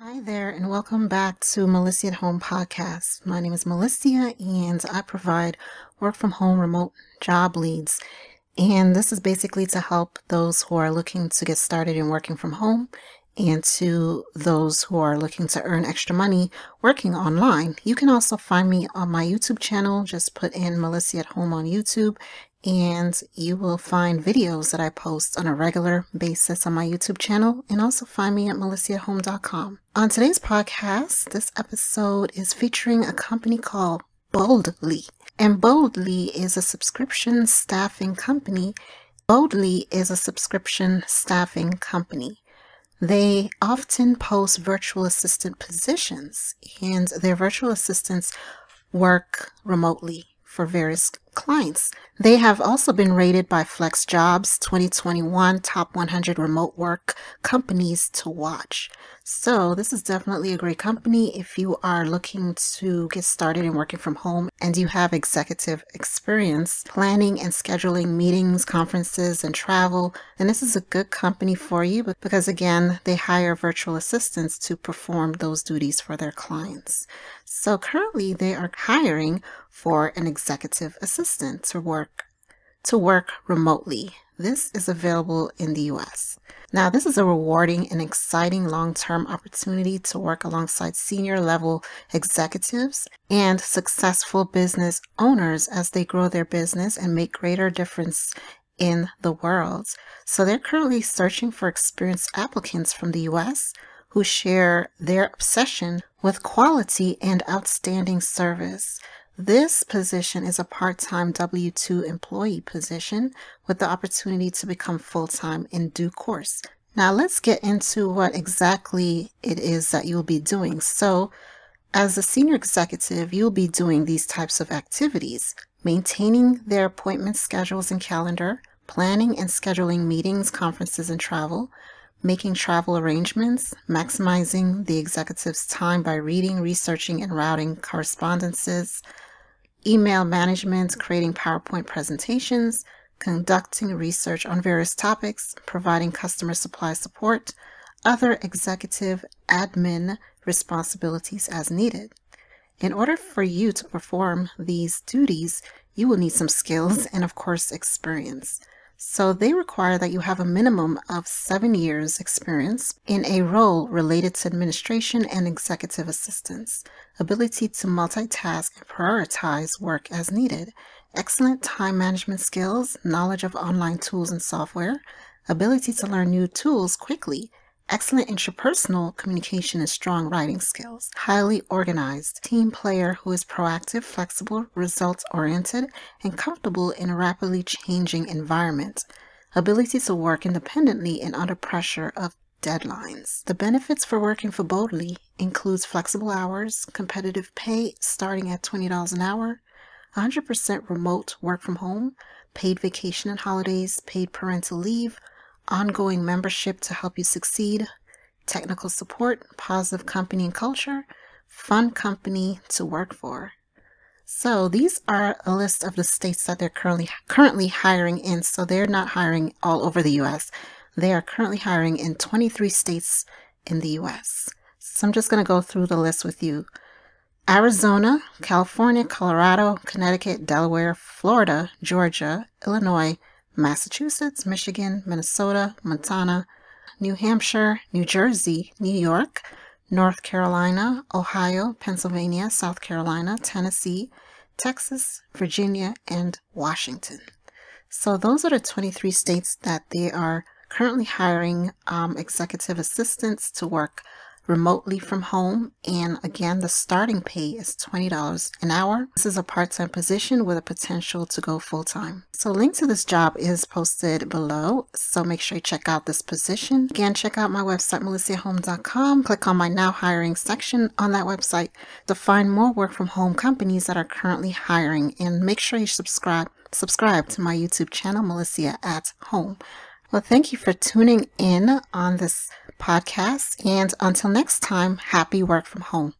Hi there, and welcome back to Melissa at Home podcast. My name is Melissa, and I provide work from home remote job leads. And this is basically to help those who are looking to get started in working from home and to those who are looking to earn extra money working online. You can also find me on my YouTube channel. Just put in Melissa at Home on YouTube and you will find videos that I post on a regular basis on my YouTube channel and also find me at melissahome.com. On today's podcast, this episode is featuring a company called Boldly. And Boldly is a subscription staffing company. Boldly is a subscription staffing company. They often post virtual assistant positions and their virtual assistants work remotely for various clients. They have also been rated by FlexJobs 2021 top 100 remote work companies to watch. So, this is definitely a great company if you are looking to get started in working from home and you have executive experience planning and scheduling meetings, conferences, and travel. Then this is a good company for you because, again, they hire virtual assistants to perform those duties for their clients. So, currently, they are hiring for an executive assistant to work to work remotely. This is available in the US. Now, this is a rewarding and exciting long term opportunity to work alongside senior level executives and successful business owners as they grow their business and make greater difference in the world. So, they're currently searching for experienced applicants from the US who share their obsession with quality and outstanding service. This position is a part time W 2 employee position with the opportunity to become full time in due course. Now, let's get into what exactly it is that you'll be doing. So, as a senior executive, you'll be doing these types of activities maintaining their appointment schedules and calendar, planning and scheduling meetings, conferences, and travel, making travel arrangements, maximizing the executive's time by reading, researching, and routing correspondences email management, creating PowerPoint presentations, conducting research on various topics, providing customer supply support, other executive admin responsibilities as needed. In order for you to perform these duties, you will need some skills and, of course, experience. So they require that you have a minimum of seven years experience in a role related to administration and executive assistance, ability to multitask and prioritize work as needed, excellent time management skills, knowledge of online tools and software, ability to learn new tools quickly, excellent interpersonal communication and strong writing skills, highly organized, team player who is proactive, flexible, results oriented, and comfortable in a rapidly changing environment, ability to work independently and under pressure of deadlines. The benefits for working for Boldly includes flexible hours, competitive pay starting at $20 an hour, 100% remote work from home, paid vacation and holidays, paid parental leave, ongoing membership to help you succeed, technical support, positive company and culture, fun company to work for. So these are a list of the states that they're currently currently hiring in. So they're not hiring all over the US. They are currently hiring in 23 states in the US. So I'm just going to go through the list with you. Arizona, California, Colorado, Connecticut, Delaware, Florida, Georgia, Illinois, Massachusetts, Michigan, Minnesota, Montana, New Hampshire, New Jersey, New York, North Carolina, Ohio, Pennsylvania, South Carolina, Tennessee, Texas, Virginia, and Washington. So those are the 23 states that they are currently hiring um, executive assistants to work remotely from home. And again, the starting pay is $20 an hour. This is a part time position with a potential to go full time. So, link to this job is posted below. So, make sure you check out this position. Again, check out my website, melissahome.com. Click on my now hiring section on that website to find more work from home companies that are currently hiring. And make sure you subscribe. Subscribe to my YouTube channel, Melissa at Home. Well, thank you for tuning in on this podcast. And until next time, happy work from home.